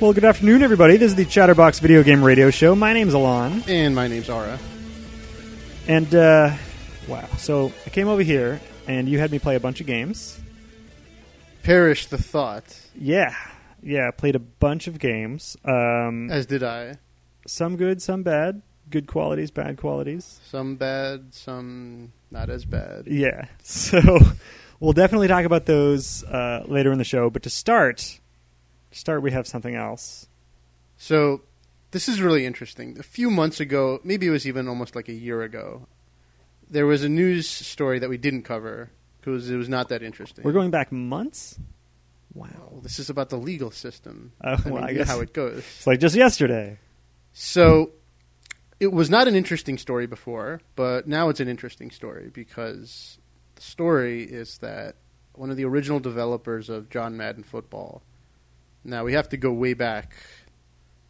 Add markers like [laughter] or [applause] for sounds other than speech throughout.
Well, good afternoon, everybody. This is the Chatterbox Video Game Radio Show. My name's Alon, And my name's Ara. and uh, wow. So I came over here, and you had me play a bunch of games. Perish the thought, Yeah, yeah. I played a bunch of games. Um, as did I. some good, some bad. Good qualities, bad qualities. Some bad, some not as bad. Yeah. [laughs] So we'll definitely talk about those uh, later in the show. But to start, start, we have something else. So, this is really interesting. A few months ago, maybe it was even almost like a year ago, there was a news story that we didn't cover because it was not that interesting. We're going back months. Wow. This is about the legal system. Oh, I well, mean, I guess how it goes. it's like just yesterday. So, it was not an interesting story before, but now it's an interesting story because the story is that one of the original developers of John Madden Football. Now we have to go way back.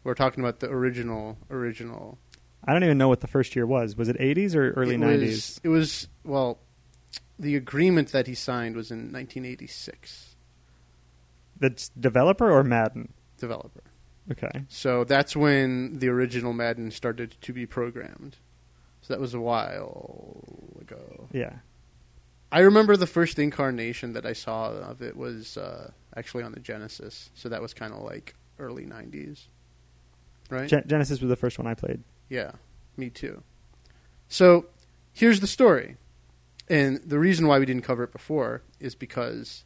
We're talking about the original, original. I don't even know what the first year was. Was it 80s or early it 90s? Was, it was well, the agreement that he signed was in 1986. That's developer or Madden? Developer. Okay. So that's when the original Madden started to be programmed. So that was a while ago. Yeah. I remember the first incarnation that I saw of it was uh, actually on the Genesis. So that was kind of like early 90s. Right? Gen- Genesis was the first one I played. yeah, me too. So here's the story. And the reason why we didn't cover it before is because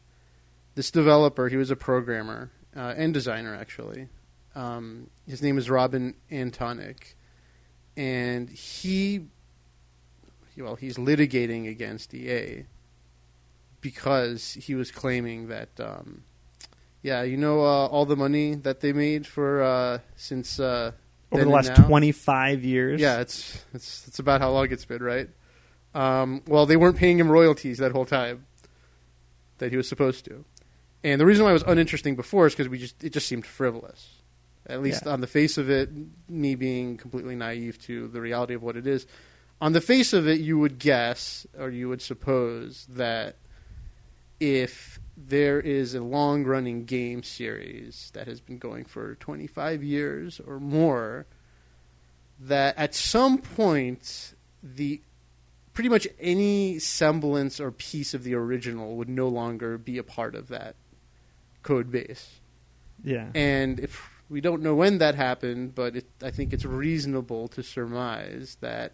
this developer, he was a programmer uh, and designer actually. Um, his name is Robin Antonick. And he, well, he's litigating against EA because he was claiming that, um, yeah, you know, uh, all the money that they made for uh, since uh, Over the last 25 years. Yeah, it's it's it's about how long it's been, right? Um, well, they weren't paying him royalties that whole time that he was supposed to, and the reason why it was uninteresting before is because we just it just seemed frivolous, at least Yeah. on the face of it. Me being completely naive to the reality of what it is, on the face of it, you would guess or you would suppose that if there is a long running game series that has been going for 25 years or more, that at some point the pretty much any semblance or piece of the original would no longer be a part of that code base. Yeah. And if we don't know when that happened, but it, I think it's reasonable to surmise that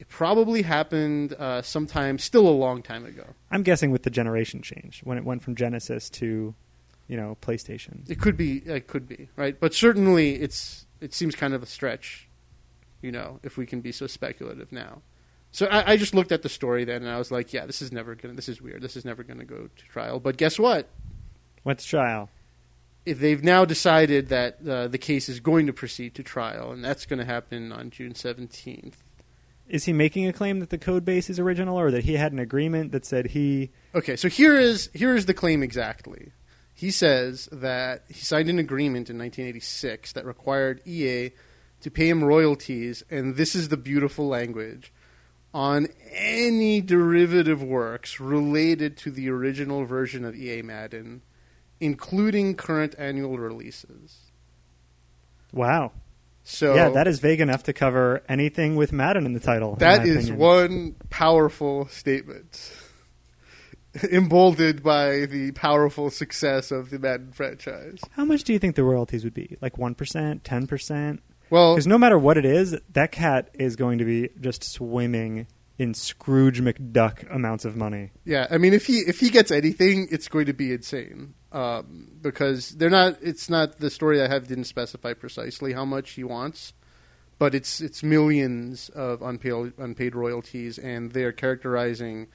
it probably happened uh, sometime still a long time ago. I'm guessing with the generation change when it went from Genesis to, you know, PlayStation. It could be, it could be, right? But certainly, it's it seems kind of a stretch, you know, if we can be so speculative now. So I, I just looked at the story then, and I was like, yeah, this is never gonna, this is weird, this is never gonna go to trial. But guess what? Went to trial. If they've now decided that uh, the case is going to proceed to trial, and that's going to happen on June seventeenth. Is he making a claim that the code base is original or that he had an agreement that said he. Okay, so here is here is the claim exactly. He says that he signed an agreement in 1986 that required EA to pay him royalties, and this is the beautiful language on any derivative works related to the original version of EA Madden, including current annual releases. Wow. So yeah, that is vague enough to cover anything with Madden in the title. That is opinion. one powerful statement, [laughs] emboldened by the powerful success of the Madden franchise. How much do you think the royalties would be? Like 1%, 10%? Well, Because no matter what it is, that cat is going to be just swimming in Scrooge McDuck amounts of money. yeah, I mean, if he if he gets anything, it's going to be insane. Um, because they're not. It's not the story I have didn't specify precisely how much he wants, but it's it's millions of unpaid unpaid royalties, and they're characterizing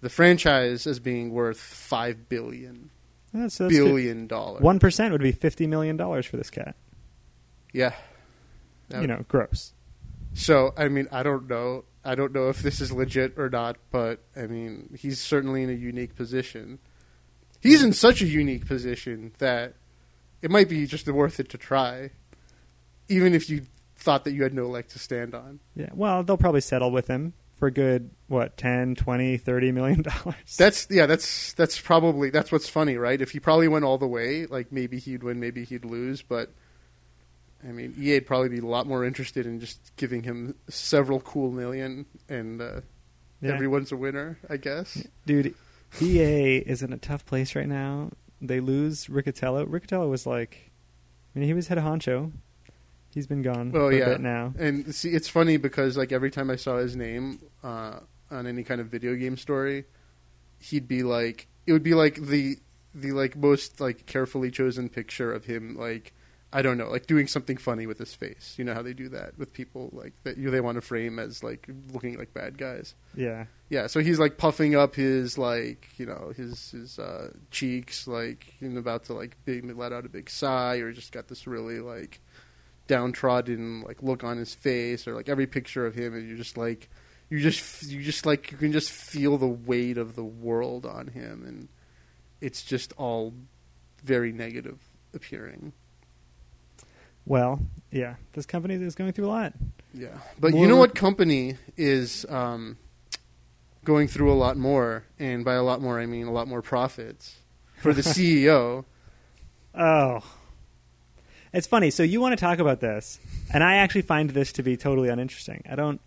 the franchise as being worth five billion That's, that's billion dollars. One percent would be fifty million dollars for this cat. Yeah. That You know, gross. So I mean, I don't know. I don't know if this is legit or not, but I mean, he's certainly in a unique position. He's in such a unique position that it might be just worth it to try, even if you thought that you had no leg to stand on. Yeah. Well, they'll probably settle with him for good what 10 20 30 million dollars [laughs] That's yeah, that's that's probably that's what's funny, right? If he probably went all the way, like maybe he'd win, maybe he'd lose, but I mean, EA'd probably be a lot more interested in just giving him several cool million, and uh, Yeah. everyone's a winner, I guess. dude ea is in a tough place right now they lose Riccitiello Riccitiello was like i mean he was head honcho he's been gone Oh yeah, a bit now and see, it's funny because like every time I saw his name uh, on any kind of video game story, he'd be like, it would be like the the like most like carefully chosen picture of him like. I don't know, like doing something funny with his face. You know how they do that with people like that you they want to frame as like looking like bad guys. yeah Yeah, so he's like puffing up his like you know his his uh, cheeks, like and about to like big, let out a big sigh, or just got this really like downtrodden like look on his face, or like every picture of him, and you're just like you just you just like you can just feel the weight of the world on him, and it's just all very negative appearing. Well yeah this company is going through a lot. Yeah, but More you know what company is um, going through a lot more, and by a lot more I mean a lot more profits for the [laughs] CEO. oh. It's funny so you want to talk about this and i actually find this to be totally uninteresting. I don't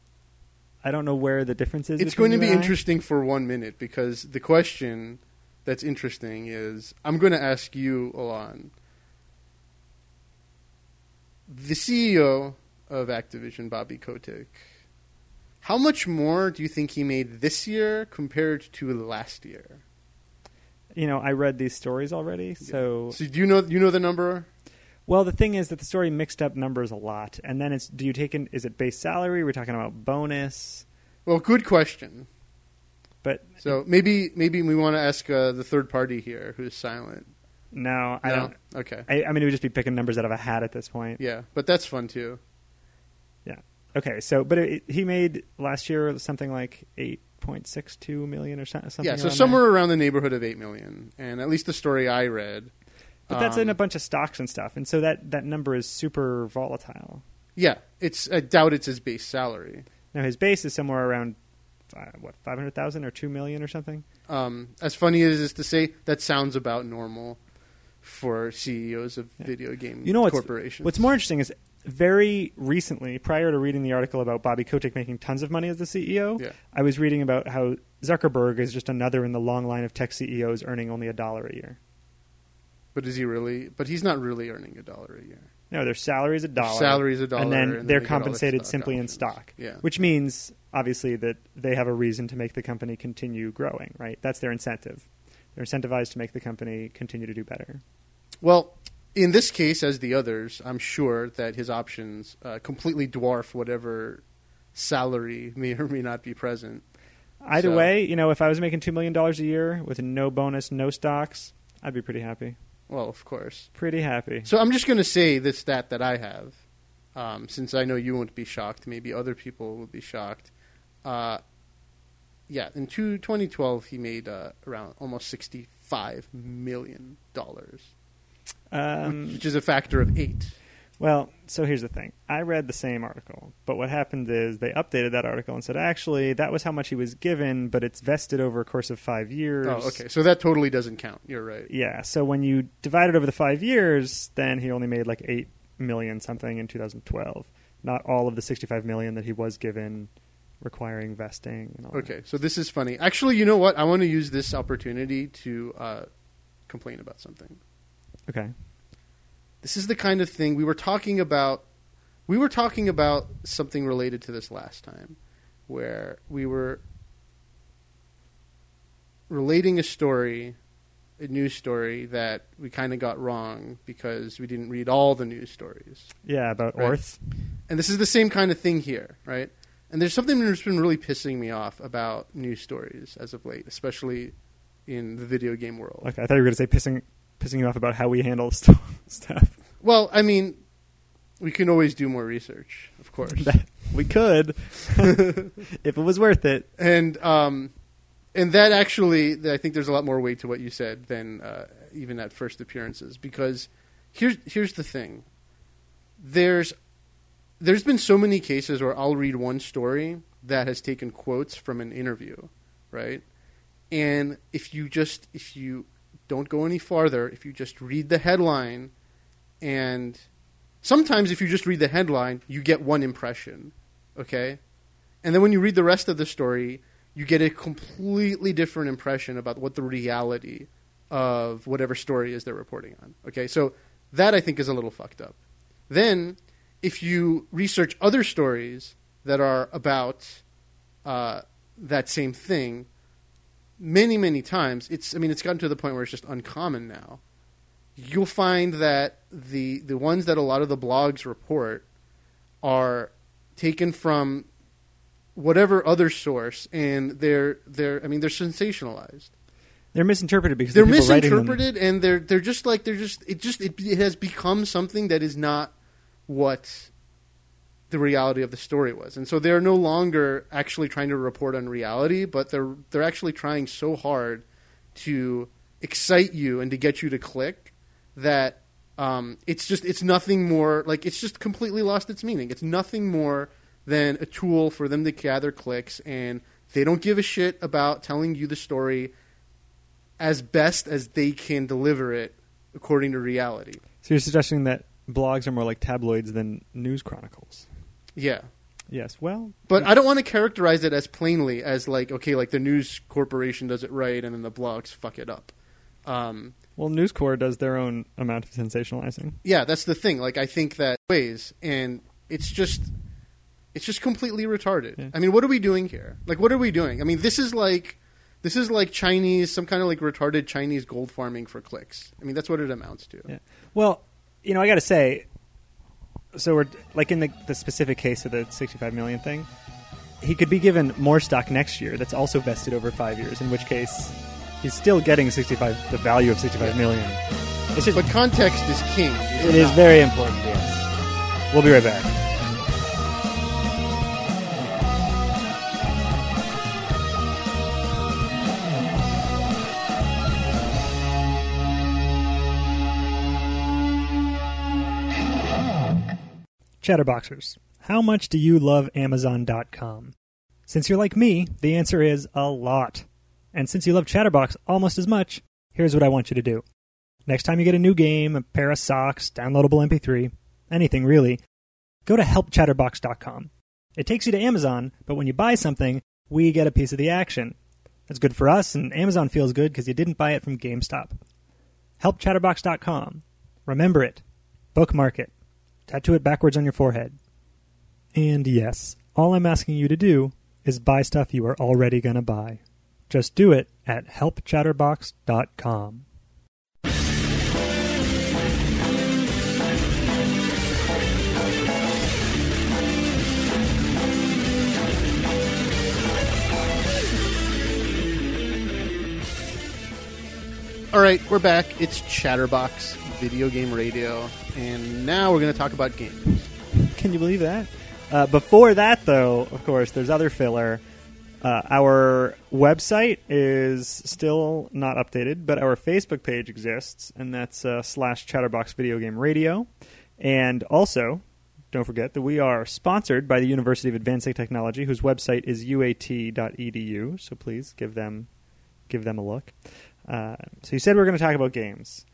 i don't know where the difference is It's going to be interesting for one minute because the question that's interesting is I'm going to ask you, Alon, the CEO of Activision, Bobby Kotick. How much more do you think he made this year compared to last year? you know i read these stories already so So do you know you know the number? Well, the thing is that the story mixed up numbers a lot, and then it's do you take in is it base salary? We're talking about bonus, Well, good question. but So maybe maybe we want to ask uh, the third party here, who's silent. No, I No? don't. Okay. I, I mean, it would just be picking numbers out of a hat at this point. Yeah, but that's fun too. Yeah. Okay, so but it, he made last year something like eight point six two million or so- something. yeah, so around somewhere around the neighborhood of eight million, and at least the story I read. But that's in um, a bunch of stocks and stuff, and so that that number is super volatile. Yeah, it's I doubt it's his base salary. Now his base is somewhere around uh, what five hundred thousand or two million or something. Um, as funny as it is to say, that sounds about normal for CEOs of video game You know what's- corporations. What's more interesting is very recently, prior to reading the article about Bobby Kotick making tons of money as the CEO, Yeah. I was reading about how Zuckerberg is just another in the long line of tech CEOs earning only a dollar a year. But is he really? But he's not really earning a dollar a year. No, their salary is a dollar. Salary is a dollar, and then and they're they get all compensated simply in stock. Yeah. Which means, obviously, that they have a reason to make the company continue growing, right? That's their incentive. They're incentivized to make the company continue to do better. Well, in this case, as the others, I'm sure that his options uh, completely dwarf whatever salary [laughs] may or may not be present. Either So- way, you know, if I was making $2 million a year with no bonus, no stocks, I'd be pretty happy. Well, of course. Pretty happy. So I'm just going to say the stat that I have, um, since I know you won't be shocked. Maybe other people will be shocked. Uh, yeah, in two, 2012, he made uh, around almost 65 million dollars, Um, which is a factor of eight. well, so here's the thing. I read the same article, but what happened is they updated that article and said, actually, that was how much he was given, but it's vested over a course of five years. Oh, okay. So that totally doesn't count. You're right. Yeah, so when you divide it over the five years, then he only made like eight million something in 2012. Not all of the 65 million that he was given, requiring vesting. And all that. Okay, so this is funny. Actually, you know what? I want to use this opportunity to uh, complain about something. Okay. This is the kind of thing we were talking about. We were talking about something related to this last time, where we were relating a story, a news story that we kind of got wrong because we didn't read all the news stories. Yeah, about Right. Orth. And this is the same kind of thing here, right? And there's something that's been really pissing me off about news stories as of late, especially in the video game world. Okay, I thought you were going to say pissing pissing you off about how we handle [laughs] st- stuff. Well, I mean, we can always do more research, of course. [laughs] we could [laughs] if it was worth it. and um, and that actually, I think there's a lot more weight to what you said than uh, even at first appearances. Because here's here's the thing: there's there's been so many cases where I'll read one story that has taken quotes from an interview, right? And if you just if you don't go any farther, if you just read the headline and sometimes if you just read the headline, you get one impression, okay? And then when you read the rest of the story, you get a completely different impression about what the reality of whatever story is they're reporting on. Okay, so that I think is a little fucked up. Then, if you research other stories that are about uh, that same thing, many many times it's I mean it's gotten to the point where it's just uncommon now. You'll find that the the ones that a lot of the blogs report are taken from whatever other source, and they're they're I mean they're sensationalized. They're misinterpreted because They're the people them- misinterpreted, and they're they're just like they're just it just it, it has become something that is not what the reality of the story was, and so they're no longer actually trying to report on reality, but they're they're actually trying so hard to excite you and to get you to click that um, it's just it's nothing more like it's just completely lost its meaning. It's nothing more than a tool for them to gather clicks, and they don't give a shit about telling you the story as best as they can deliver it according to reality. So you're suggesting that blogs are more like tabloids than news chronicles? Yeah. Yes. Well, But I don't want to characterize it as plainly as like okay, like the news corporation does it right and then the blogs fuck it up. Um, well, News Corp does their own amount of sensationalizing. yeah, that's the thing. Like I think that ways and it's just it's just completely retarded. Yeah. I mean, what are we doing here? Like what are we doing? I mean, this is like this is like Chinese some kind of like retarded Chinese gold farming for clicks. I mean, that's what it amounts to. Yeah. Well, you know, I got to say, so we're like in the, the specific case of the 65 million thing, he could be given more stock next year that's also vested over five years, in which case he's still getting 65, the value of 65 million. Just, But context is king. it is very important, yes. We'll be right back. Chatterboxers, how much do you love Amazon.com? Since you're like me, the answer is a lot. And since you love Chatterbox almost as much, here's what I want you to do. Next time you get a new game, a pair of socks, downloadable MP3, anything really, go to helpchatterbox.com. It takes you to Amazon, but when you buy something, we get a piece of the action. That's good for us, and Amazon feels good because you didn't buy it from GameStop. Helpchatterbox.com. Remember it. Bookmark it. Tattoo it backwards on your forehead. And yes, all I'm asking you to do is buy stuff you are already going to buy. Just do it at helpchatterbox.com. All right, we're back. It's Chatterbox Video Game Radio, and now we're going to talk about games. Can you believe that? Uh, before that, though, of course, there's other filler. Uh, our website is still not updated, but our Facebook page exists, and that's uh, slash Chatterbox Video Game Radio. And also, don't forget that we are sponsored by the University of Advancing Technology, whose website is uat.edu. So please give them give them a look. Uh, so you said we are going to talk about games.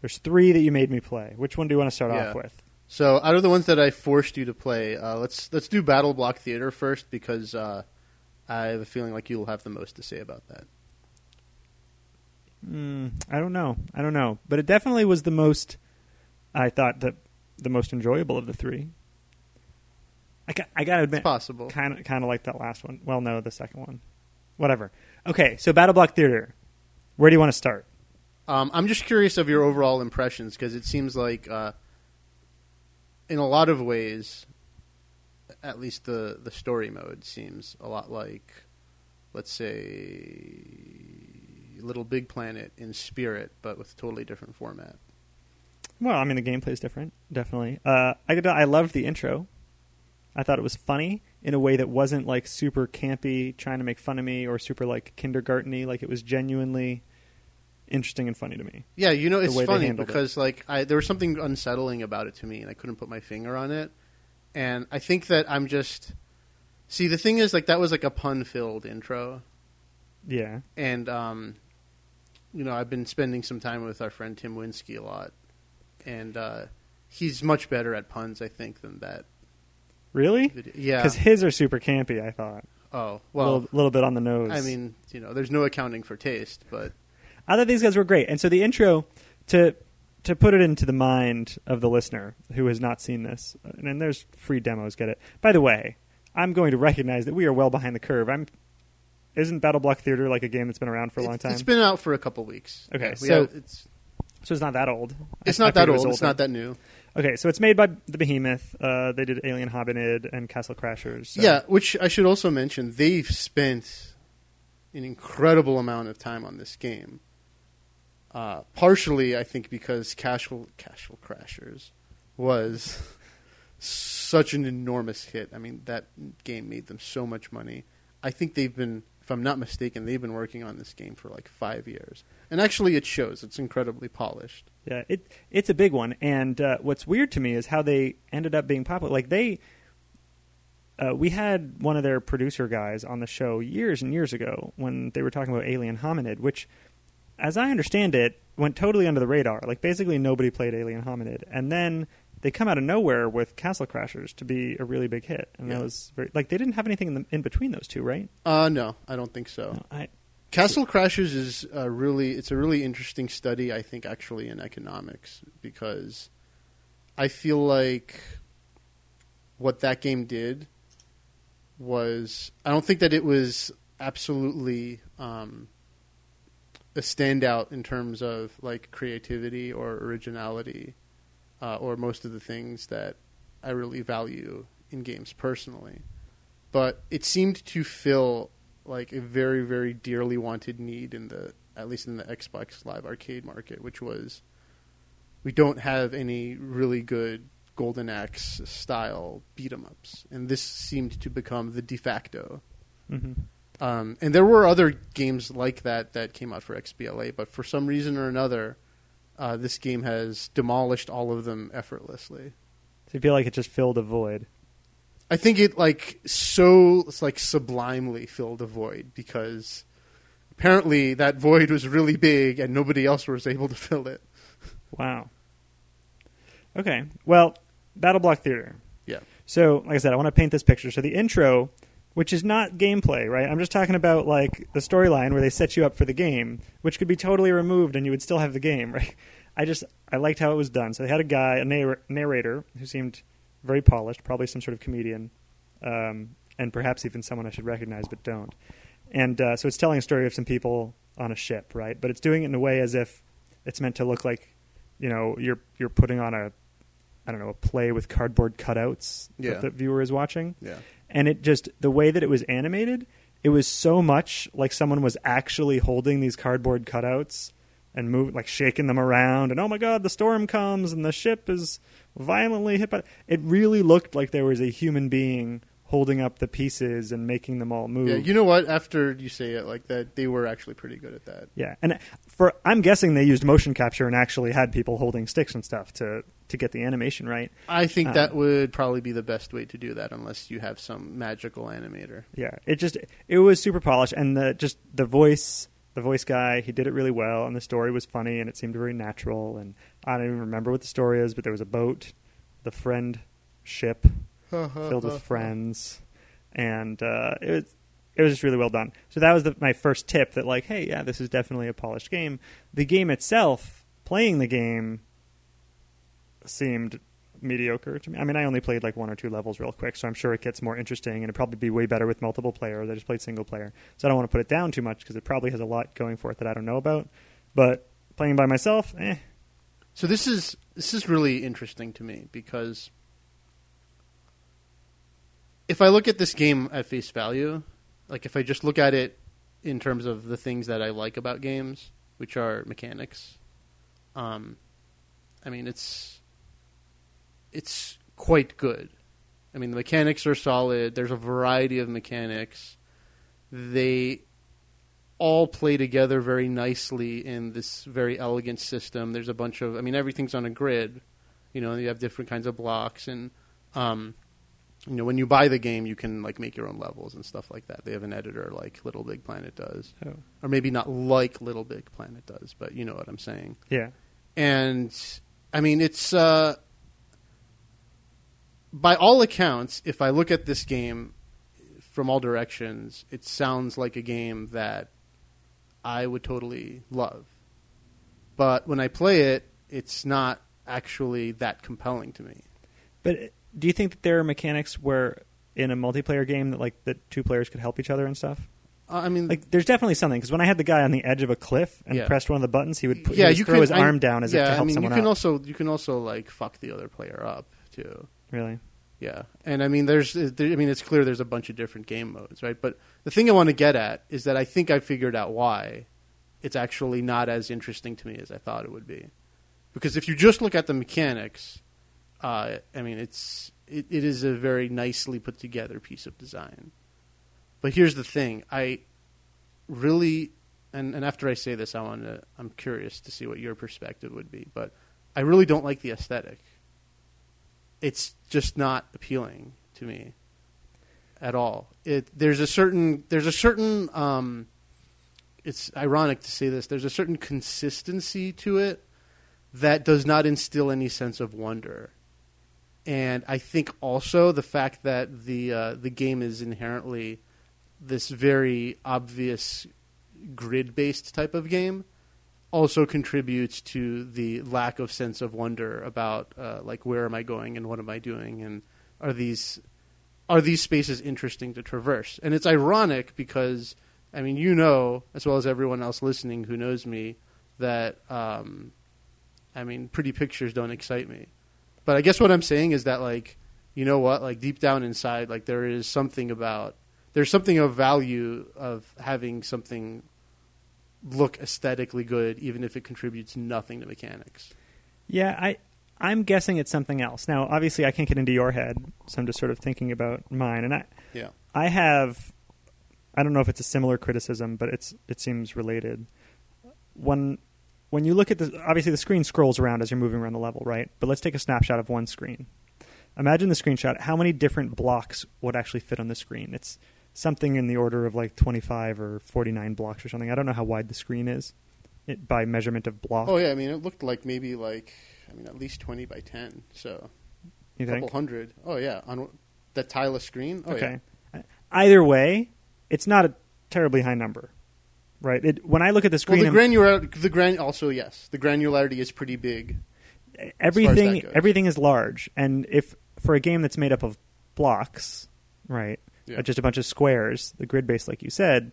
There's three that you made me play. Which one do you want to start Yeah. off with? So, out of the ones that I forced you to play, uh, let's let's do Battle Block Theater first because uh, I have a feeling like you'll have the most to say about that. Mm, I don't know. I don't know. But it definitely was the most. I thought that the most enjoyable of the three. I, got, I gotta It's admit, possible. kind of kind of like that last one. Well, no, the second one. Whatever. Okay, so Battle Block Theater. Where do you want to start? Um, I'm just curious of your overall impressions because it seems like, uh, in a lot of ways, at least the the story mode seems a lot like, let's say, Little Big Planet in spirit, but with a totally different format. Well, I mean, the gameplay is different, definitely. Uh, I could, I loved the intro. I thought it was funny in a way that wasn't like super campy, trying to make fun of me, or super like kindergarteny. Like it was genuinely interesting and funny to me. Yeah, you know, it's funny because like I, there was something unsettling about it to me, and I couldn't put my finger on it. And I think that I'm just See, the thing is, like that was like a pun-filled intro, Yeah. and um, you know, I've been spending some time with our friend Tim Winsky a lot, and uh, he's much better at puns, I think, than that. Really? Yeah. Because his are super campy. I thought. oh a well, little, little bit on the nose. I mean, you know, there's no accounting for taste, but I thought these guys were great. And so the intro to to put it into the mind of the listener who has not seen this, and, there's free demos. Get it? By the way, I'm going to recognize that we are well behind the curve. I'm. Isn't Battle Block Theater like a game that's been around for a long time? It's been out for a couple weeks. Okay, Yeah, so- have- it's so it's not that old. it's I- I not that figured it old. It's not that new. Okay, so it's made by the Behemoth. Uh, they did Alien Hominid and Castle Crashers. so- Yeah, which I should also mention, they've spent an incredible amount of time on this game. Uh, partially, I think, because Castle Casual Crashers was such an enormous hit. I mean, that game made them so much money. I think they've been, if I'm not mistaken, they've been working on this game for like five years, and actually, it shows. It's incredibly polished. Yeah, it it's a big one, and uh, what's weird to me is how they ended up being popular. Like they, uh, we had one of their producer guys on the show years and years ago when they were talking about Alien Hominid, which, as I understand it, went totally under the radar. Like basically nobody played Alien Hominid, and then they come out of nowhere with Castle Crashers to be a really big hit, and Yeah. that was very like they didn't have anything in, the, in between those two, right? Uh, no, I don't think so. No, I Castle Crashers is a really it's a really interesting study I think actually in economics because I feel like what that game did was I don't think that it was absolutely um, a standout in terms of like creativity or originality uh, or most of the things that I really value in games personally, but it seemed to fill like a very very dearly wanted need in the at least in the Xbox Live Arcade market, which was we don't have any really good Golden Axe style beat 'em ups, and this seemed to become the de facto. mhm. Um, and there were other games like that that came out for XBLA, but for some reason or another, uh, this game has demolished all of them effortlessly. so you feel like it just filled a void. I think it like so it's like sublimely filled a void because apparently that void was really big and nobody else was able to [laughs] fill it. Wow. Okay. Well, Battle Block Theater. Yeah. So, like I said, I want to paint this picture. So the intro, which is not gameplay, right? I'm just talking about like the storyline where they set you up for the game, which could be totally removed and you would still have the game, [laughs] right? I just I liked how it was done. So they had a guy, a narr- narrator, who seemed very polished, probably some sort of comedian, um, and perhaps even someone I should recognize but don't. And uh, so it's telling a story of some people on a ship, right? But it's doing it in a way as if it's meant to look like, you know, you're you're putting on a, I don't know, a play with cardboard cutouts Yeah. that the viewer is watching Yeah. and it just the way that it was animated it was so much like someone was actually holding these cardboard cutouts and move like shaking them around and oh my god the storm comes and the ship is violently hit by it really looked like there was a human being holding up the pieces and making them all move Yeah, you know what? After you say it like that, they were actually pretty good at that. Yeah, and for I'm guessing they used motion capture and actually had people holding sticks and stuff to to get the animation right. I think Um, that would probably be the best way to do that, unless you have some magical animator. Yeah, it just it was super polished, and the just the voice, the voice guy, he did it really well, and the story was funny, and it seemed very natural. And I don't even remember what the story is, but there was a boat, the friend ship filled with friends, and uh, it was it was just really well done. So that was the, my first tip that like, hey, yeah, this is definitely a polished game. The game itself, playing the game, seemed mediocre to me. I mean, I only played like one or two levels real quick, so I'm sure it gets more interesting and it'd probably be way better with multiple players. I just played single player, so I don't want to put it down too much because it probably has a lot going for it that I don't know about. But playing by myself, eh. So this is this is really interesting to me because if I look at this game at face value, like if I just look at it in terms of the things that I like about games, which are mechanics, um, I mean it's it's quite good. I mean the mechanics are solid. There's a variety of mechanics. They all play together very nicely in this very elegant system. There's a bunch of, I mean, everything's on a grid. You know, you have different kinds of blocks, and um, you know when you buy the game, you can like make your own levels and stuff like that. They have an editor like Little Big Planet does, Oh. or maybe not like Little Big Planet does, but you know what I'm saying. Yeah. And I mean, it's uh, by all accounts, if I look at this game from all directions, it sounds like a game that I would totally love. But when I play it, it's not actually that compelling to me. But do you think that there are mechanics where in a multiplayer game that like that two players could help each other and stuff? Uh, I mean, Like, there's definitely something because when I had the guy on the edge of a cliff and Yeah. pressed one of the buttons, he would put, yeah, he would you throw can his I- arm down as yeah, if to help I mean, someone you can out. also you can also like fuck the other player up too. Really? Yeah, and I mean, there's, there, I mean, it's clear there's a bunch of different game modes, right? But the thing I want to get at is that I think I figured out why it's actually not as interesting to me as I thought it would be. Because if you just look at the mechanics, uh, I mean, it's it, it is a very nicely put together piece of design. But here's the thing: I really, and, and after I say this, I want to, I'm curious to see what your perspective would be. But I really don't like the aesthetic it's just not appealing to me at all. It there's a certain there's a certain um, it's ironic to say this. There's a certain consistency to it that does not instill any sense of wonder. And I think also the fact that the uh, the game is inherently this very obvious grid based type of game also contributes to the lack of sense of wonder about uh, like where am I going and what am I doing? And are these are these spaces interesting to traverse? And it's ironic because I mean you know as well as everyone else listening who knows me that um, I mean pretty pictures don't excite me. But I guess what I'm saying is that like you know what? Like deep down inside like there is something about there's something of value of having something look aesthetically good, even if it contributes nothing to mechanics. Yeah, I I'm guessing it's something else. Now, obviously, I can't get into your head, so I'm just sort of thinking about mine. And I Yeah. I have I don't know if it's a similar criticism, but it's it seems related. When when you look at the obviously the screen scrolls around as you're moving around the level, right? But let's take a snapshot of one screen. Imagine the screenshot. How many different blocks would actually fit on the screen? It's something in the order of like 25 or 49 blocks or something. I don't know how wide the screen is it, by measurement of block. Oh yeah, I mean it looked like maybe like I mean at least twenty by ten, so you a think? couple hundred. Oh yeah, on that tileless screen. Oh, okay. Either way, it's not a terribly high number, right? It, when I look at the Yeah. Well, screen, the granular, the gran, also yes, the granularity is pretty big. everything everything is large, and if for a game that's made up of blocks, right, Yeah. just a bunch of squares, the grid base, like you said,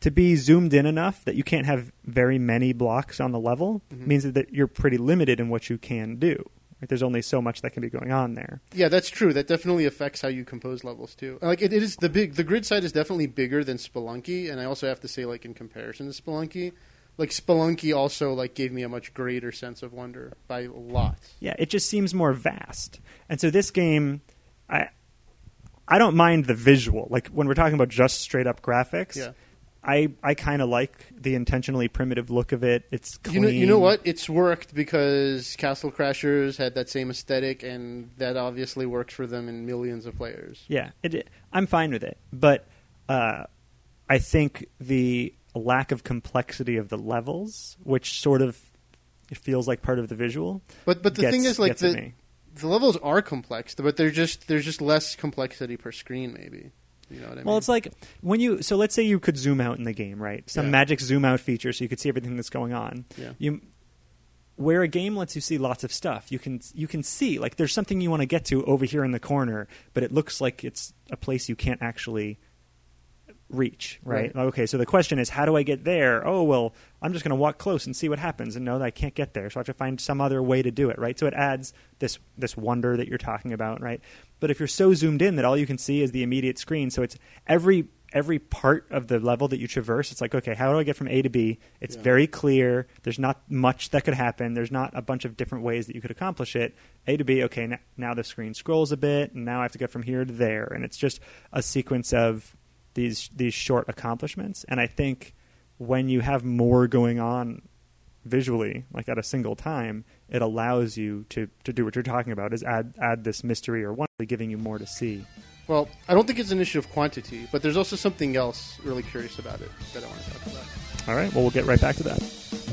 to be zoomed in enough that you can't have very many blocks on the level Mhm. means that you're pretty limited in what you can do. Right? There's only so much that can be going on there. Yeah, that's true. That definitely affects how you compose levels too. Like it, it is the big the grid side is definitely bigger than Spelunky, and I also have to say like in comparison to Spelunky, like Spelunky also like gave me a much greater sense of wonder by a lot. Yeah, it just seems more vast. And so this game, I I don't mind the visual. Like when we're talking about just straight up graphics, Yeah. I I kind of like the intentionally primitive look of it. It's clean. You know, you know what? It's worked because Castle Crashers had that same aesthetic, and that obviously works for them in millions of players. Yeah, it, I'm fine with it, but uh, I think the lack of complexity of the levels, which sort of it feels like part of the visual, But but the gets, thing is, like the. The levels are complex, but they're just there's just less complexity per screen, maybe. You know what I mean? Well, it's like when you so let's say you could zoom out in the game, right? Some Yeah. magic zoom out feature so you could see everything that's going on. Yeah. You where a game lets you see lots of stuff, you can you can see like there's something you want to get to over here in the corner, but it looks like it's a place you can't actually reach, right? Right. Okay, so the question is how do I get there? Oh, well, I'm just going to walk close and see what happens and know that I can't get there. So I have to find some other way to do it, right? So it adds this this wonder that you're talking about, right? But if you're so zoomed in that all you can see is the immediate screen, so it's every every part of the level that you traverse, it's like, okay, how do I get from A to B? It's Yeah. very clear. There's not much that could happen. There's not a bunch of different ways that you could accomplish it. A to B, okay, n- now the screen scrolls a bit, and now I have to get from here to there, and it's just a sequence of these these short accomplishments. And I think when you have more going on visually, like at a single time, it allows you to, to do what you're talking about is add add this mystery or wonder, giving you more to see. Well, I don't think it's an issue of quantity, but there's also something else really curious about it that I want to talk about. All right, well, we'll get right back to that.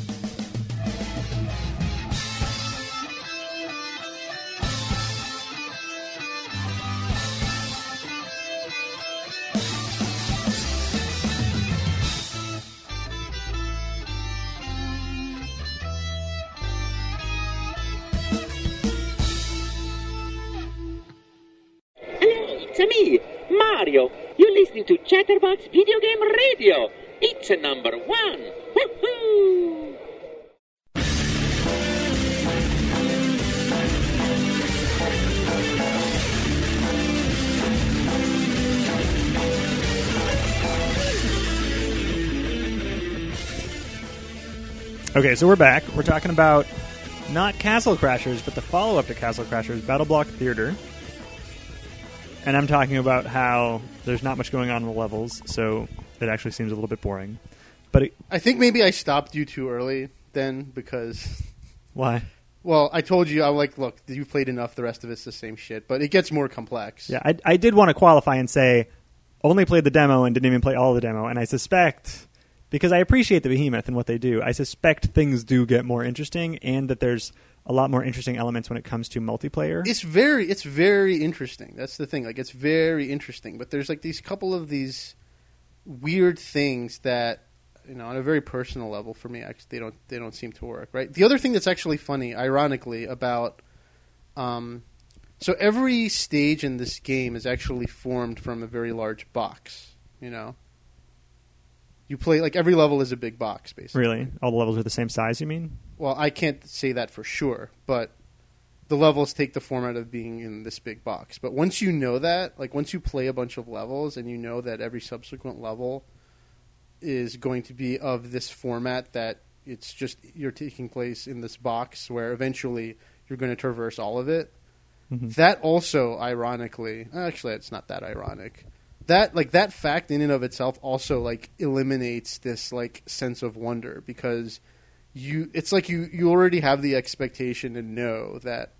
Mario. You're listening to Chatterbox Video Game Radio. It's a number one. Woohoo! Okay, so we're back. We're talking about not Castle Crashers, but the follow up to Castle Crashers, Battle Block Theater. And I'm talking about how there's not much going on in the levels, so it actually seems a little bit boring. But it, I think maybe I stopped you too early then because, [laughs] why? well, I told you, I'm like, look, you played enough, the rest of it's the same shit, but it gets more complex. Yeah, I, I did want to qualify and say only played the demo and didn't even play all the demo, and I suspect because I appreciate the behemoth and what they do, I suspect things do get more interesting, and that there's a lot more interesting elements when it comes to multiplayer. It's very, it's very interesting. That's the thing. Like, it's very interesting, but there's like these couple of these weird things that you know on a very personal level for me actually they don't they don't seem to work right the other thing that's actually funny ironically about um so every stage in this game is actually formed from a very large box you know you play like every level is a big box basically really, all the levels are the same size. You mean? well i can't say that for sure but the levels take the format of being in this big box but once you know that like once you play a bunch of levels and you know that every subsequent level is going to be of this format that it's just you're taking place in this box where eventually you're going to traverse all of it Mhm. that also ironically actually it's not that ironic that like that fact in and of itself also like eliminates this like sense of wonder because you it's like you you already have the expectation to know that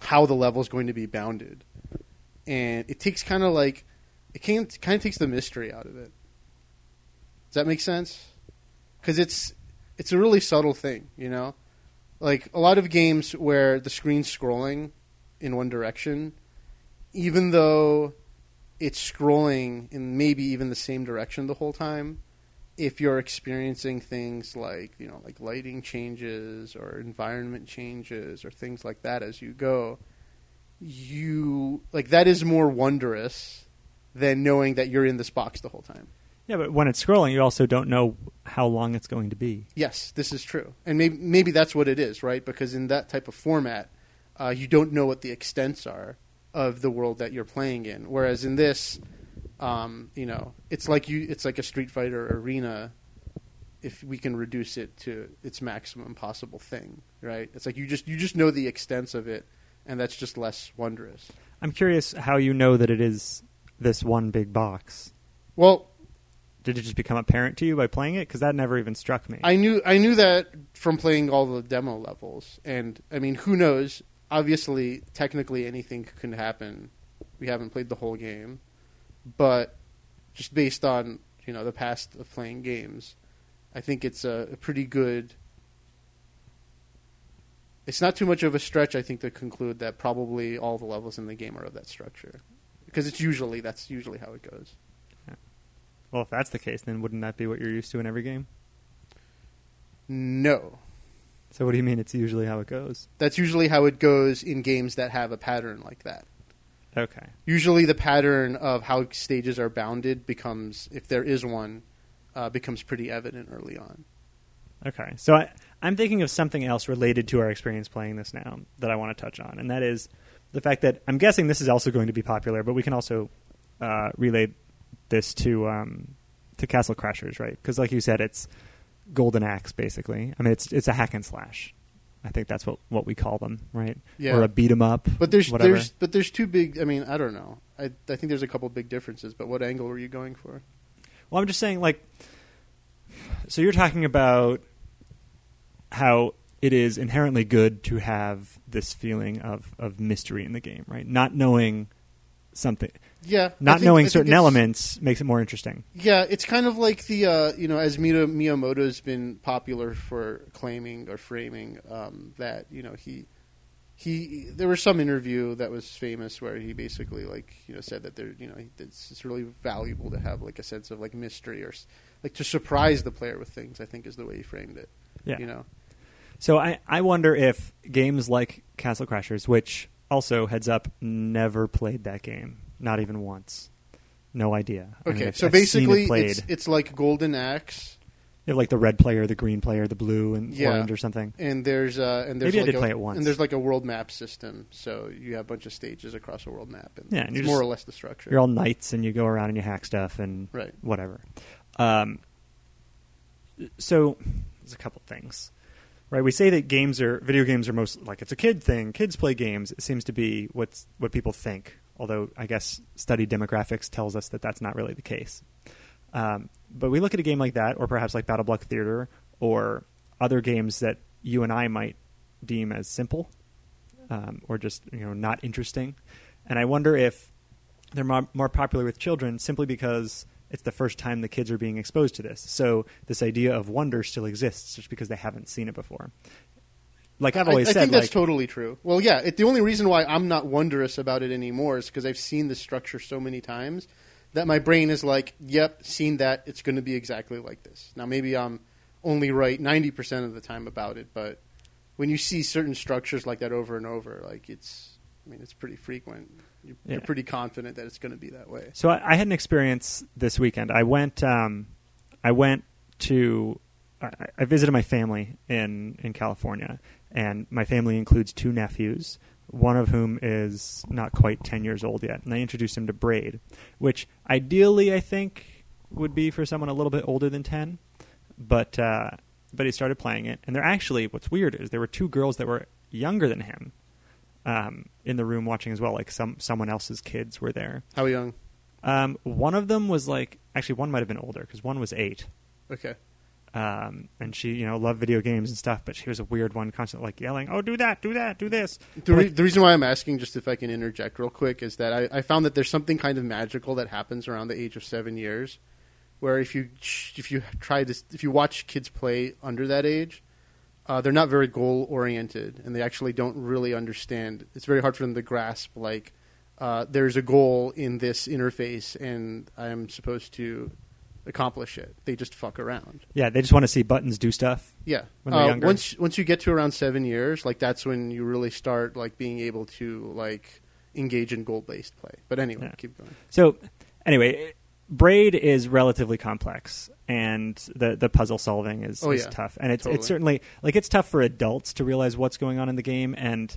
how the level is going to be bounded. And it takes kind of like it can kind of takes the mystery out of it. Does that make sense? Because it's it's a really subtle thing you know? Like a lot of games where the screen's scrolling in one direction even though it's scrolling in maybe even the same direction the whole time. If you're experiencing things like you know like lighting changes or environment changes or things like that as you go you like that is more wondrous than knowing that you're in this box the whole time. Yeah, but when it's scrolling, you also don't know how long it's going to be. yes this is true. And maybe maybe that's what it is right? Because in that type of format uh, you don't know what the extents are of the world that you're playing in whereas in this um, you know it's like you it's like a street fighter arena if we can reduce it to its maximum possible thing right it's like you just you just know the extents of it and that's just less wondrous I'm curious how you know that it is this one big box. well Did it just become apparent to you by playing it? Because that never even struck me. I knew I knew that from playing all the demo levels, and I mean, who knows? Obviously, technically, anything can happen. We haven't played the whole game, but just based on you know the past of playing games, I think it's a, a pretty good. It's not too much of a stretch, I think, to conclude that probably all the levels in the game are of that structure, because it's usually that's usually how it goes. well, if that's the case, then wouldn't that be what you're used to in every game? No, So what do you mean it's usually how it goes? that's usually how it goes in games that have a pattern like that. Okay. usually the pattern of how stages are bounded becomes if there is one uh, becomes pretty evident early on Okay. So I, I'm thinking of something else related to our experience playing this now that I want to touch on, and that is the fact that I'm guessing this is also going to be popular, but we can also uh, relay this to um, to Castle Crashers, right? Because, like you said, it's Golden Axe, basically. I mean, it's it's a hack and slash. I think that's what, what we call them, right? Yeah. Or a beat 'em up. but there's whatever. there's but there's two big i mean i don't know I, I think there's a couple big differences but what angle were you going for Well, I'm just saying, like, so you're talking about how it is inherently good to have this feeling of, of mystery in the game, right? Not knowing something, Yeah, not think- knowing certain elements makes it more interesting. Yeah, it's kind of like the uh, you know as Mita, Miyamoto's been popular for claiming or framing um, that you know he he there was some interview that was famous where he basically like you know said that there you know it's, it's really valuable to have like a sense of like mystery or like to surprise the player with things. I think is the way he framed it. Yeah. You know. So I, I wonder if games like Castle Crashers, which also heads up, never played that game, not even once. No idea. I mean, Okay, I've- so I've seen it basically played. it's it's like Golden Axe. You have like the red player, the green player, the blue and Yeah. orange or something. And there's uh, and there's Maybe I like did a, play it once. And there's like a world map system, so you have a bunch of stages across a world map, and Yeah, and it's you're more just- or less the structure. You're all knights and you go around and you hack stuff and Right. whatever. Um, so there's a couple things, right? We say that games are video games are most like it's a kid thing. Kids play games. It seems to be what's what people think. Although I guess study demographics tells us that that's not really the case. Um, but we look at a game like that, or perhaps like Battle Block Theater, or other games that you and I might deem as simple, um, or just you know not interesting. And I wonder if they're more, more popular with children simply because it's the first time the kids are being exposed to this. So this idea of wonder still exists just because they haven't seen it before. Like I've I- always I, said, think that's like totally true. Well, yeah. It, the only reason why I'm not wondrous about it anymore is because I've seen this structure so many times that my brain is like, "Yep, seen that. It's going to be exactly like this." Now, maybe I'm only right ninety percent of the time about it, but when you see certain structures like that over and over, like it's, I mean, it's pretty frequent. You're, you're pretty confident that it's going to be that way. So I, I had an experience this weekend. I went. Um, I went to. I, I visited my family in in California, and my family includes two nephews. One of whom is not quite ten years old yet, and I introduced him to Braid, which ideally I think would be for someone a little bit older than ten, but uh, but he started playing it, and they're actually what's weird is there were two girls that were younger than him um, in the room watching as well. Like some someone else's kids were there. How young? Um, one of them was like actually one might have been older because one was eight, Okay. Um, and she you know loved video games and stuff. But she was a weird one, constantly like yelling, "Oh, do that, do that, do this." The, re- the reason why I'm asking, just if I can interject real quick, is that I, I found that there's something kind of magical that happens around the age of seven years, where if you if you try to if you watch kids play under that age, uh, they're not very goal oriented, and they actually don't really understand. It's very hard for them to grasp like uh, there's a goal in this interface, and I am supposed to accomplish it. They just fuck around. yeah, they just want to see buttons do stuff. Yeah. When they're Uh, younger. Once once you get to around seven years, like that's when you really start like being able to like engage in goal based play. But anyway, Yeah. keep going. So anyway, Braid is relatively complex, and the the puzzle solving is, Oh, is yeah. tough, and it's Totally. it's certainly like it's tough for adults to realize what's going on in the game, and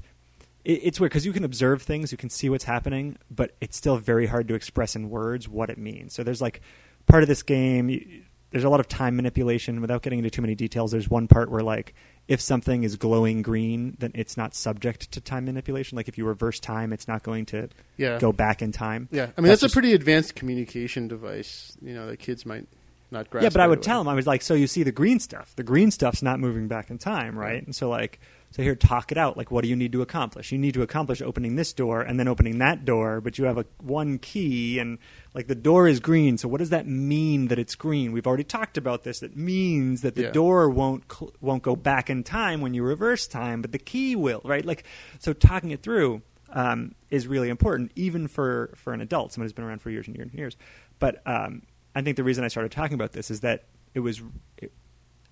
it's weird because you can observe things, you can see what's happening, but it's still very hard to express in words what it means. So there's like part of this game. You, there's a lot of time manipulation without getting into too many details. There's one part where like if something is glowing green, then it's not subject to time manipulation. Like if you reverse time, it's not going to Yeah. go back in time. Yeah. I mean that's, just- a pretty advanced communication device. You know that kids might not grasp. Yeah, but I would away. tell them I was like, so you see the green stuff. The green stuff's not moving back in time, right? And so like, so here, talk it out. Like, what do you need to accomplish? You need to accomplish opening this door and then opening that door, but you have a one key, and like the door is green. So what does that mean that it's green? We've already talked about this. It means that the Yeah. door won't cl- won't go back in time when you reverse time, but the key will, right? Like, so talking it through um, is really important, even for for an adult, someone who's been around for years and years and years. But um, I think the reason I started talking about this is that it was. It,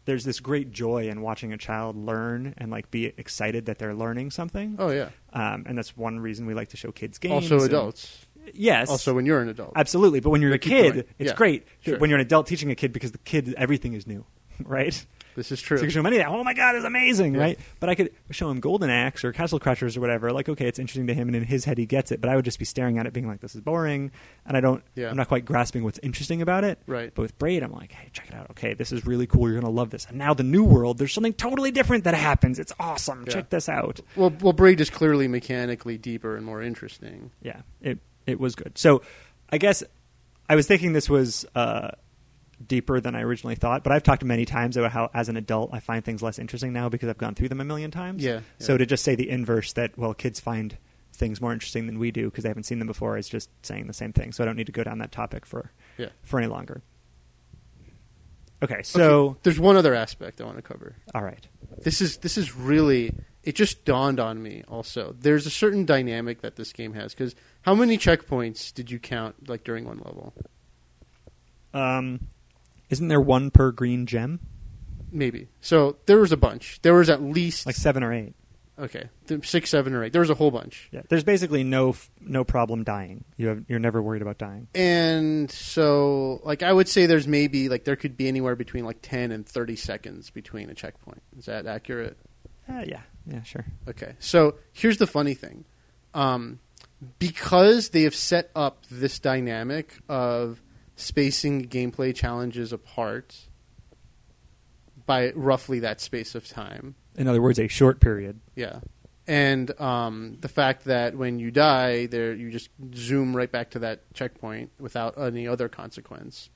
there's this great joy in watching a child learn and like be excited that they're learning something. Oh yeah. Um, and that's one reason we like to show kids games. Also and- adults. yes. Also when you're an adult. Absolutely, but when you're a kid, it's Yeah, great. sure. When you're an adult teaching a kid because the kid everything is new, [laughs] right? This is So true. you can show him anything. Oh my god, it's amazing, Yeah. right? But I could show him Golden Axe or Castle Crashers or whatever. Like, okay, it's interesting to him, and in his head he gets it. But I would just be staring at it, being like, "This is boring," and I don't. Yeah. I'm not quite grasping what's interesting about it. Right. But with Braid, I'm like, "Hey, check it out. Okay, this is really cool. You're gonna love this." And now the new world, there's something totally different that happens. It's awesome. Yeah. Check this out. Well, well, Braid is clearly mechanically deeper and more interesting. yeah, it it was good. So, I guess I was thinking this was uh, deeper than I originally thought. But I've talked many times about how, as an adult, I find things less interesting now because I've gone through them a million times. Yeah, So to just say the inverse that well, kids find things more interesting than we do because they haven't seen them before is just saying the same thing. So I don't need to go down that topic for Yeah. for any longer. Okay, so Okay, there's one other aspect I want to cover. all right. This is this is really it just dawned on me also. There's a certain dynamic that this game has cuz how many checkpoints did you count like during one level? Um, isn't there one per green gem? Maybe. So there was a bunch. There was at least Like seven or eight. okay, th- 6 7 or 8. There was a whole bunch. Yeah. There's basically no f- no problem dying. You have you're never worried about dying. And so like I would say there's maybe like there could be anywhere between like 10 and 30 seconds between a checkpoint. Is that accurate? Uh, yeah. Yeah. Sure. Okay. So here's the funny thing. Um, because they have set up this dynamic of spacing gameplay challenges apart by roughly that space of time. In other words, a short period. Yeah. And um, the fact that when you die, there you just zoom right back to that checkpoint without any other consequence.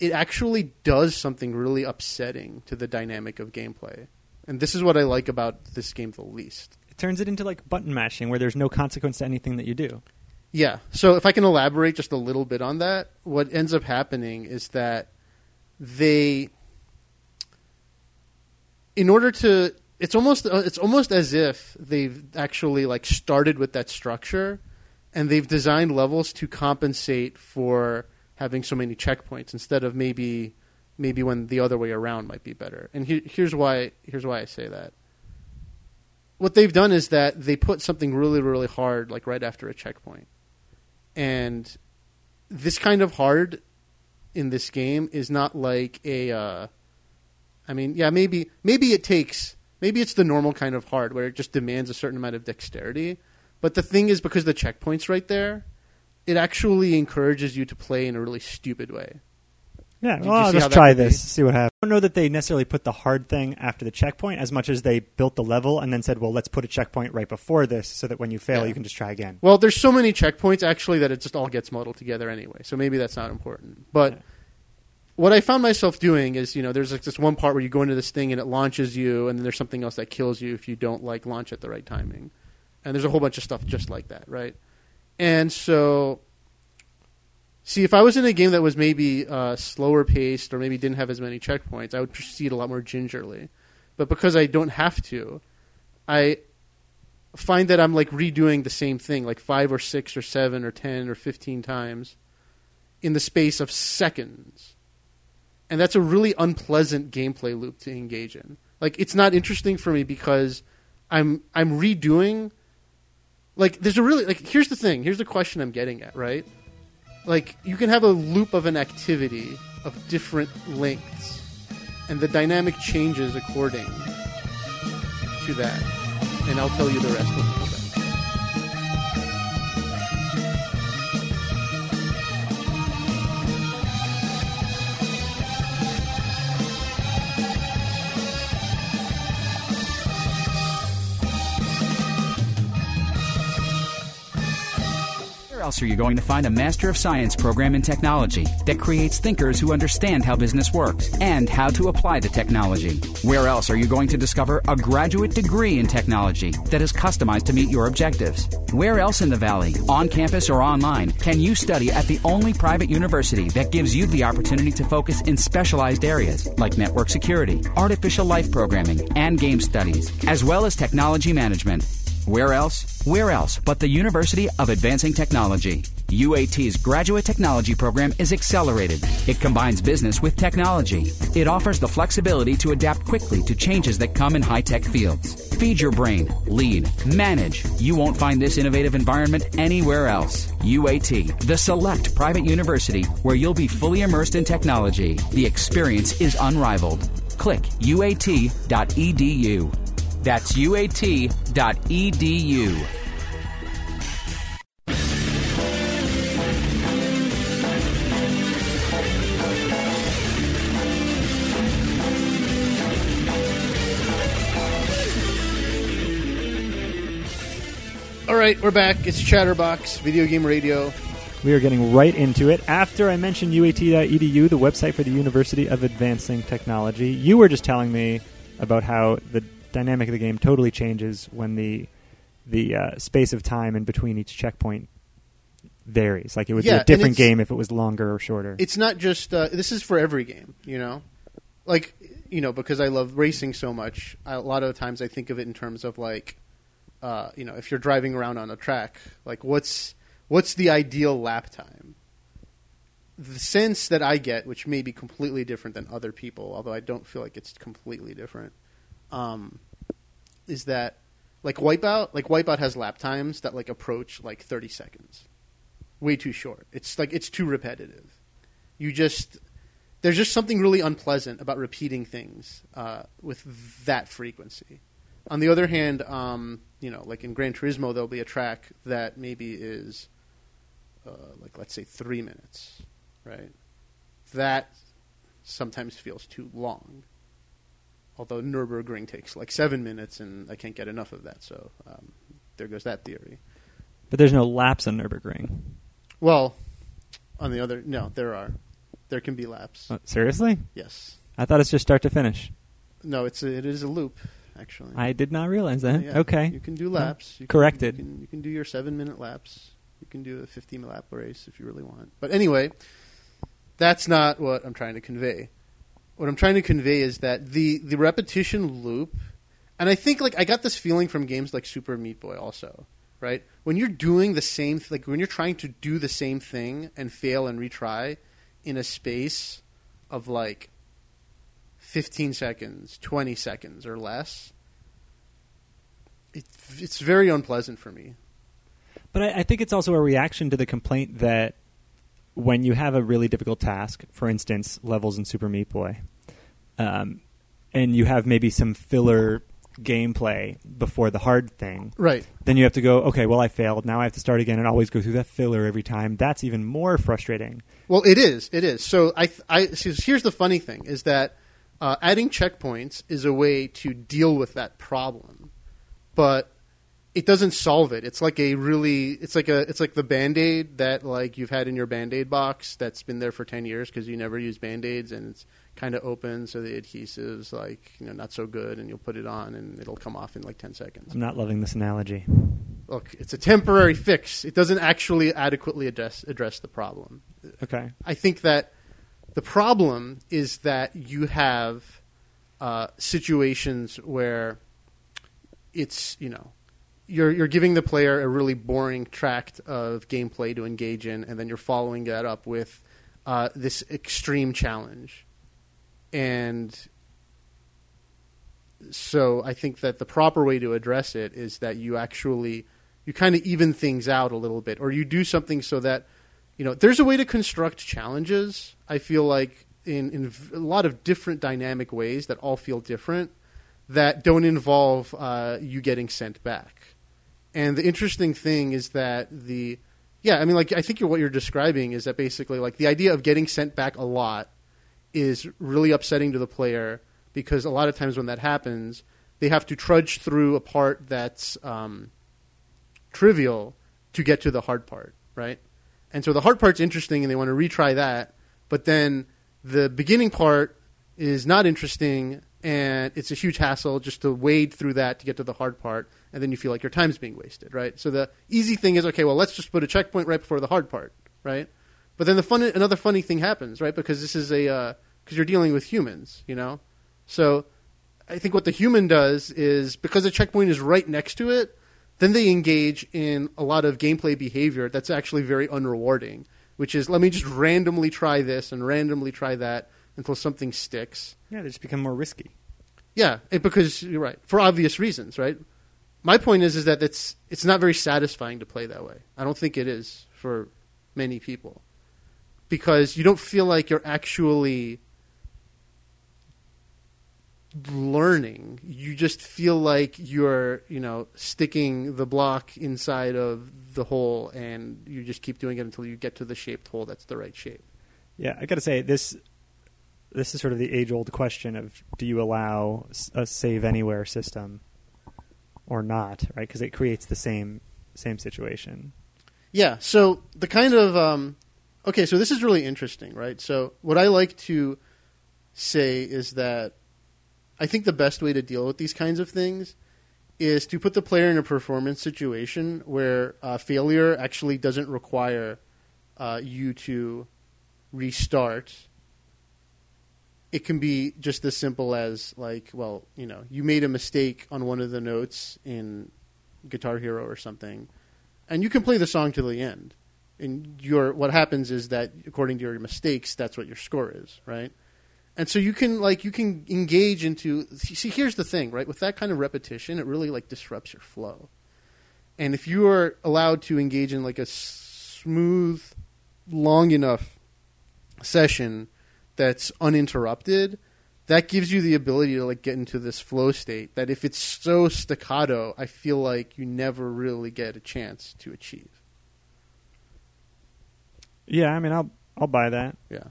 It actually does something really upsetting to the dynamic of gameplay. And this is what I like about this game the least. It turns it into like button mashing, where there's no consequence to anything that you do. Yeah. So if I can elaborate just a little bit on that, what ends up happening is that they, in order to, it's almost uh, it's almost as if they've actually like started with that structure, and they've designed levels to compensate for having so many checkpoints instead of maybe maybe when the other way around might be better. And he, here's why here's why I say that. What they've done is that they put something really really hard like right after a checkpoint and this kind of hard in this game is not like a uh, I mean, yeah, maybe maybe it takes maybe it's the normal kind of hard where it just demands a certain amount of dexterity. But the thing is because the checkpoint's right there, it actually encourages you to play in a really stupid way. Yeah, well, I'll just try this, see what happens. I don't know that they necessarily put the hard thing after the checkpoint as much as they built the level and then said, well, let's put a checkpoint right before this so that when you fail, Yeah. you can just try again. Well, there's so many checkpoints actually that it just all gets muddled together anyway. So maybe that's not important. But Yeah. what I found myself doing is, you know, there's like this one part where you go into this thing and it launches you, and then there's something else that kills you if you don't like launch at the right timing. And there's a whole bunch of stuff just like that, right? And so, see, if I was in a game that was maybe uh, slower paced or maybe didn't have as many checkpoints, I would proceed a lot more gingerly. But because I don't have to, I find that I'm like redoing the same thing like five or six or seven or ten or fifteen times in the space of seconds. And that's a really unpleasant gameplay loop to engage in. Like it's not interesting for me because I'm I'm redoing like there's a really like here's the thing, here's the question I'm getting at, right? Like you can have a loop of an activity of different lengths and the dynamic changes according to that. And I'll tell you the rest else are you going to find a Master of Science program in technology that creates thinkers who understand how business works and how to apply the technology? Where else are you going to discover a graduate degree in technology that is customized to meet your objectives? Where else in the Valley, on campus or online, can you study at the only private university that gives you the opportunity to focus in specialized areas like network security, artificial life programming, and game studies, as well as technology management? Where else? Where else but the University of Advancing Technology? UAT's graduate technology program is accelerated. It combines business with technology. It offers the flexibility to adapt quickly to changes that come in high tech fields. Feed your brain, lead, manage. You won't find this innovative environment anywhere else. UAT, the select private university where you'll be fully immersed in technology. The experience is unrivaled. Click uat.edu. That's uat.edu. All right, we're back. It's Chatterbox Video Game Radio. We are getting right into it. After I mentioned UAT.edu, the website for the University of Advancing Technology, you were just telling me about how the dynamic of the game totally changes when the the uh, space of time in between each checkpoint varies. Like it would Yeah, be a different game if it was longer or shorter. It's not just uh, this is for every game, you know. Like you know, because I love racing so much, I, a lot of times I think of it in terms of like, uh, you know, if you're driving around on a track, like what's what's the ideal lap time? The sense that I get, which may be completely different than other people, although I don't feel like it's completely different, um, is that like Wipeout, like Wipeout has lap times that like approach like 30 seconds way too short. It's like it's too repetitive. You just there's just something really unpleasant about repeating things uh, with that frequency. On the other hand, um, you know, like in Gran Turismo, there'll be a track that maybe is uh, like let's say three minutes, right? That sometimes feels too long. Although Nurburgring takes like seven minutes, and I can't get enough of that, so um, there goes that theory. but there's no laps on Nurburgring. Well, on the other, no, there are. There can be laps. Uh, seriously? Yes. I thought it's just start to finish. No, it's a, it is a loop, actually. I did not realize that. Yeah, Okay. You can do laps. You can- Corrected. you, can, you can do your seven minute laps. You can do a 15 lap race if you really want. But anyway, that's not what I'm trying to convey. What I'm trying to convey is that the, the repetition loop, and I think like I got this feeling from games like Super Meat Boy also, right? When you're doing the same, th- like when you're trying to do the same thing and fail and retry in a space of like 15 seconds, 20 seconds or less, it, it's very unpleasant for me. But I, I think it's also a reaction to the complaint that when you have a really difficult task, for instance, levels in Super Meat Boy, um, and you have maybe some filler gameplay before the hard thing, Right. then you have to go, okay, well, I failed. Now I have to start again and always go through that filler every time. That's even more frustrating. Well, it is. It is. So I, I so here's the funny thing is that uh, adding checkpoints is a way to deal with that problem, but it doesn't solve it. It's like a really, it's like a, it's like the band aid that like you've had in your band aid box that's been there for ten years because you never use band aids and it's kind of open, so the adhesive's like you know not so good, and you'll put it on and it'll come off in like ten seconds. I'm not loving this analogy. Look, it's a temporary fix. It doesn't actually adequately address address the problem. Okay. I think that the problem is that you have uh, situations where it's you know you're you're giving the player a really boring tract of gameplay to engage in, and then you're following that up with uh, this extreme challenge, and so I think that the proper way to address it is that you actually you kind of even things out a little bit, or you do something so that you know there's a way to construct challenges. I feel like in in a lot of different dynamic ways that all feel different that don't involve uh, you getting sent back. And the interesting thing is that the yeah, I mean, like I think what you're describing is that basically like the idea of getting sent back a lot is really upsetting to the player because a lot of times when that happens, they have to trudge through a part that's um, trivial to get to the hard part, right? And so the hard part's interesting, and they want to retry that, but then the beginning part is not interesting, and it's a huge hassle just to wade through that to get to the hard part, and then you feel like your time's being wasted, right? So the easy thing is okay, well, let's just put a checkpoint right before the hard part, right? But then the fun, another funny thing happens, right? Because this is a uh, because you're dealing with humans, you know. So I think what the human does is because the checkpoint is right next to it, then they engage in a lot of gameplay behavior that's actually very unrewarding, which is let me just randomly try this and randomly try that until something sticks. Yeah, they just become more risky. Yeah, it, because you're right for obvious reasons, right? My point is is that it's it's not very satisfying to play that way. I don't think it is for many people because you don't feel like you're actually learning. You just feel like you're, you know, sticking the block inside of the hole and you just keep doing it until you get to the shaped hole that's the right shape. Yeah, I got to say this. This is sort of the age-old question of do you allow a save anywhere system or not, right? Because it creates the same same situation. Yeah. So the kind of um, okay. So this is really interesting, right? So what I like to say is that I think the best way to deal with these kinds of things is to put the player in a performance situation where uh, failure actually doesn't require uh, you to restart. It can be just as simple as like, well, you know, you made a mistake on one of the notes in Guitar Hero or something, and you can play the song to the end. And your what happens is that according to your mistakes, that's what your score is, right? And so you can like you can engage into see here's the thing, right? With that kind of repetition, it really like disrupts your flow. And if you are allowed to engage in like a smooth long enough session that's uninterrupted, that gives you the ability to like get into this flow state that if it's so staccato, I feel like you never really get a chance to achieve. Yeah, I mean, I'll I'll buy that. Yeah.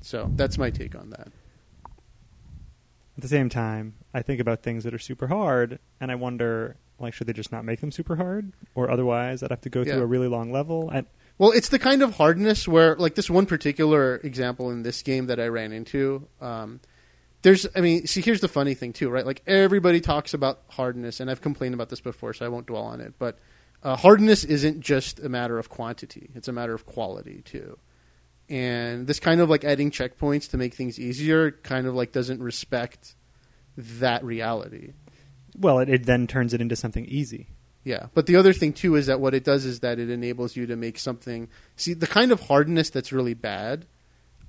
So that's my take on that. At the same time, I think about things that are super hard, and I wonder, like, should they just not make them super hard, or otherwise, I'd have to go Yeah. through a really long level. I, Well, it's the kind of hardness where, like, this one particular example in this game that I ran into. Um, there's, I mean, see, here's the funny thing too, right? Like, everybody talks about hardness, and I've complained about this before, so I won't dwell on it. But uh, hardness isn't just a matter of quantity; it's a matter of quality too. And this kind of like adding checkpoints to make things easier, kind of like doesn't respect that reality. well, it, it then turns it into something easy. Yeah, but the other thing too is that what it does is that it enables you to make something. See, the kind of hardness that's really bad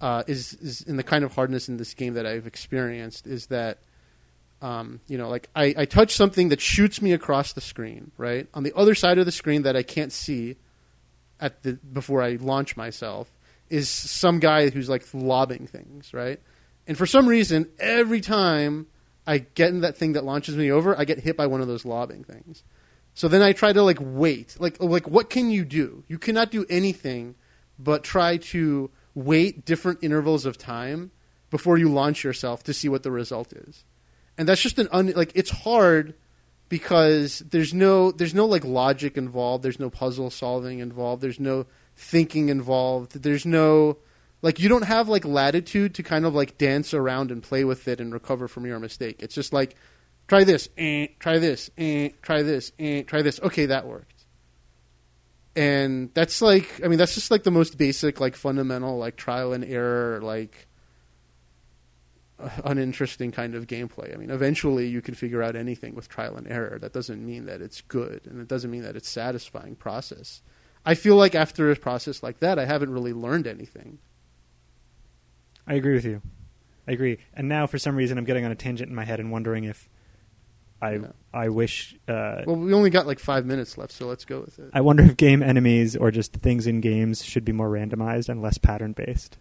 uh, is is in the kind of hardness in this game that I've experienced is that um, you know, like I, I touch something that shoots me across the screen, right on the other side of the screen that I can't see at the before I launch myself is some guy who's like lobbing things, right? And for some reason, every time I get in that thing that launches me over, I get hit by one of those lobbing things. So then I try to like wait. Like like what can you do? You cannot do anything but try to wait different intervals of time before you launch yourself to see what the result is. And that's just an un, like it's hard because there's no there's no like logic involved, there's no puzzle solving involved, there's no thinking involved, there's no like you don't have like latitude to kind of like dance around and play with it and recover from your mistake. It's just like try this, eh, try this, eh, try this, eh, try this. Okay, that worked. And that's like I mean that's just like the most basic like fundamental like trial and error like uninteresting kind of gameplay. I mean eventually you can figure out anything with trial and error. That doesn't mean that it's good and it doesn't mean that it's satisfying process. I feel like after a process like that I haven't really learned anything. I agree with you. I agree. And now, for some reason, I'm getting on a tangent in my head and wondering if I Yeah. I wish uh, Well, we only got like 5 minutes left, so let's go with it. I wonder if game enemies or just things in games should be more randomized and less pattern based.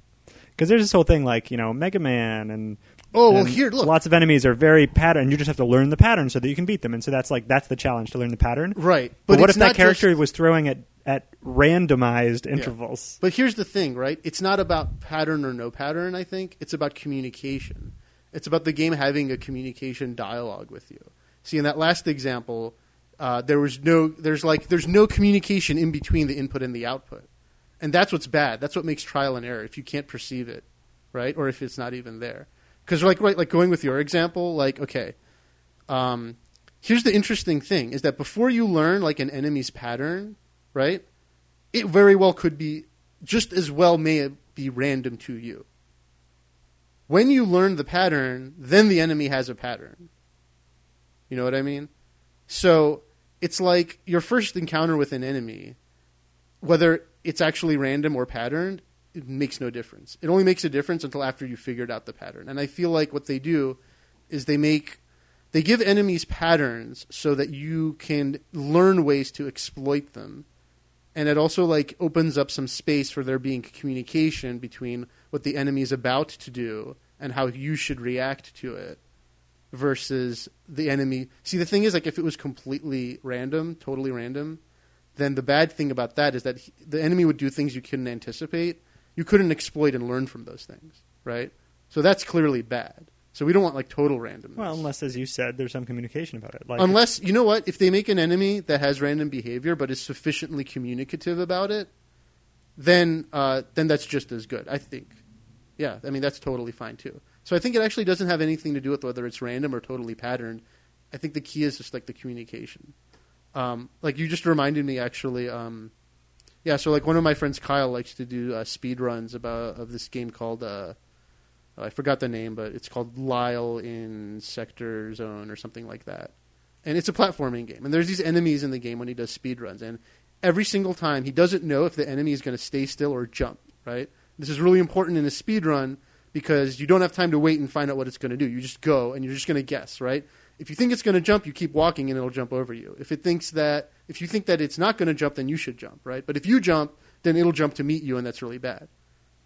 Because there's this whole thing like you know Mega Man and Oh, well and here, look. lots of enemies are very pattern. You just have to learn the pattern so that you can beat them, and so that's like that's the challenge to learn the pattern. Right. But, what if that character just- was throwing at at randomized intervals? But here's the thing, right? It's not about pattern or no pattern, I think. It's about communication. It's about the game having a communication dialogue with you. See, in that last example, uh, there was no, there's like, there's no communication in between the input and the output. And that's what's bad. That's what makes trial and error if you can't perceive it, right? Or if it's not even there. Because, like, right, like going with your example, like, okay, um, here's the interesting thing is that before you learn, like, an enemy's pattern, right? it very well could be just as well may be random to you. When you learn the pattern, then the enemy has a pattern. You know what I mean? So it's like your first encounter with an enemy, whether it's actually random or patterned, it makes no difference. It only makes a difference until after you figured out the pattern. And I feel like what they do is they make they give enemies patterns so that you can learn ways to exploit them and it also like opens up some space for there being communication between what the enemy is about to do and how you should react to it versus the enemy see the thing is like if it was completely random totally random then the bad thing about that is that he, the enemy would do things you couldn't anticipate you couldn't exploit and learn from those things right so that's clearly bad So we don't want like total randomness. Well, unless, as you said, there's some communication about it. Like Unless you know what, if they make an enemy that has random behavior but is sufficiently communicative about it, then uh, then that's just as good. I think. Yeah, I mean that's totally fine too. So I think it actually doesn't have anything to do with whether it's random or totally patterned. I think the key is just like the communication. Um, like you just reminded me actually. Um, yeah, so like one of my friends, Kyle, likes to do uh, speed runs about of this game called. Uh, I forgot the name, but it's called Lyle in Sector Zone or something like that. And it's a platforming game. And there's these enemies in the game when he does speed runs. And every single time, he doesn't know if the enemy is going to stay still or jump, right? This is really important in a speed run because you don't have time to wait and find out what it's going to do. You just go and you're just going to guess, right? If you think it's going to jump, you keep walking and it'll jump over you. If it thinks that if you think that it's not going to jump, then you should jump, right? But if you jump, then it'll jump to meet you and that's really bad.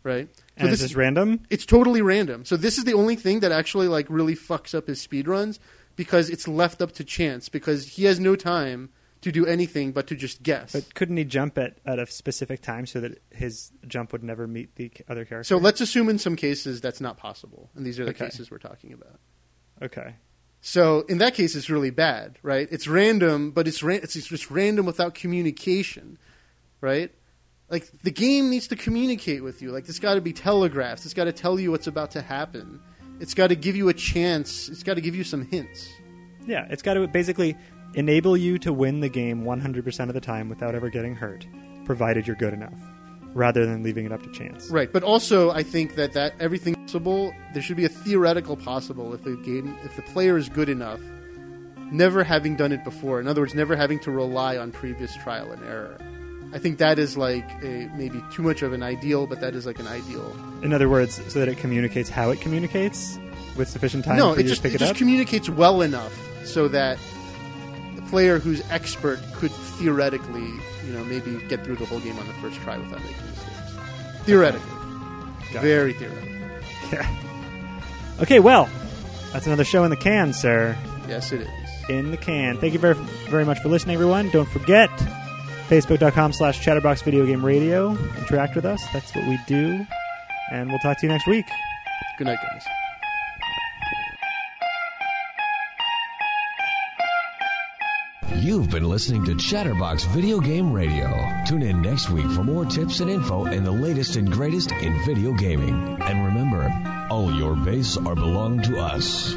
Right? and this is random. it's totally random. So this is the only thing that actually like really fucks up his speed runs because it's left up to chance because he has no time to do anything but to just guess. But couldn't he jump at, at a specific time so that his jump would never meet the other character? so let's assume in some cases that's not possible, and these are the Okay. cases we're talking about. okay. So in that case, it's really bad, right? It's random, but it's ra- it's just random without communication, right? Like the game needs to communicate with you. Like it's got to be telegraphed. It's got to tell you what's about to happen. It's got to give you a chance. It's got to give you some hints. Yeah, it's got to basically enable you to win the game 100% of the time without ever getting hurt, provided you're good enough, rather than leaving it up to chance. Right, but also I think that that everything possible. There should be a theoretical possible if the game, if the player is good enough, never having done it before. In other words, never having to rely on previous trial and error. I think that is like a maybe too much of an ideal, but that is like an ideal. In other words, so that it communicates how it communicates with sufficient time no, it just it it, just up. communicates well enough so that the player who's expert could theoretically, you know, maybe get through the whole game on the first try without making mistakes. Theoretically, Got it. very theoretically. yeah. Okay, well, that's another show in the can, sir. Yes, it is. in the can. Thank you very very much for listening, everyone. Don't forget facebook.com slash chatterbox video game radio. Interact with us. That's what we do. And we'll talk to you next week. Good night, guys. You've been listening to Chatterbox Video Game Radio. Tune in next week for more tips and info and the latest and greatest in video gaming. And remember, all your base are belong to us.